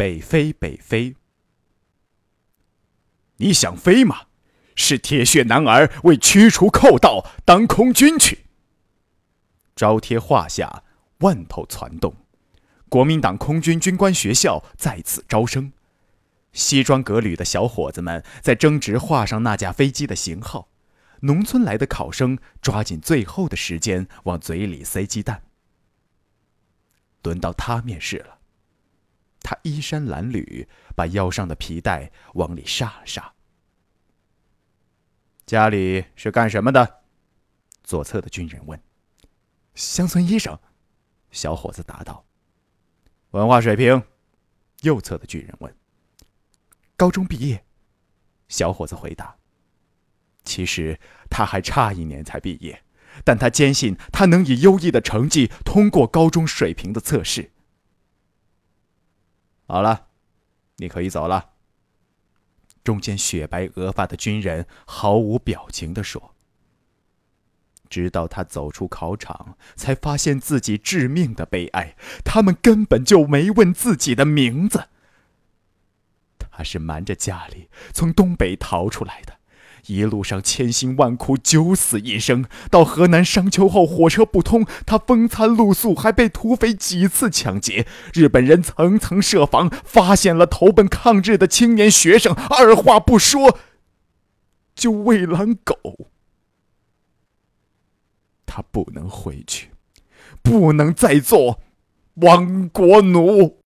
北飞，北飞。你想飞吗？是铁血男儿为驱除寇盗，当空军去。招贴画下，万头攒动。国民党空军军官学校在此招生。西装革履的小伙子们在争执画上那架飞机的型号。农村来的考生抓紧最后的时间往嘴里塞鸡蛋。轮到他面试了。他衣衫褴褛，把腰上的皮带往里煞了煞。家里是干什么的？左侧的军人问。乡村医生，小伙子答道。文化水平？右侧的军人问。高中毕业，小伙子回答。其实他还差一年才毕业，但他坚信他能以优异的成绩通过高中水平的测试。好了，你可以走了。中间雪白额发的军人毫无表情地说。直到他走出考场，才发现自己致命的悲哀：他们根本就没问自己的名字。他是瞒着家里从东北逃出来的。一路上千辛万苦，九死一生。到河南商丘后，火车不通，他风餐露宿，还被土匪几次抢劫。日本人层层设防，发现了投奔抗日的青年学生，二话不说就喂狼狗。他不能回去，不能再做亡国奴。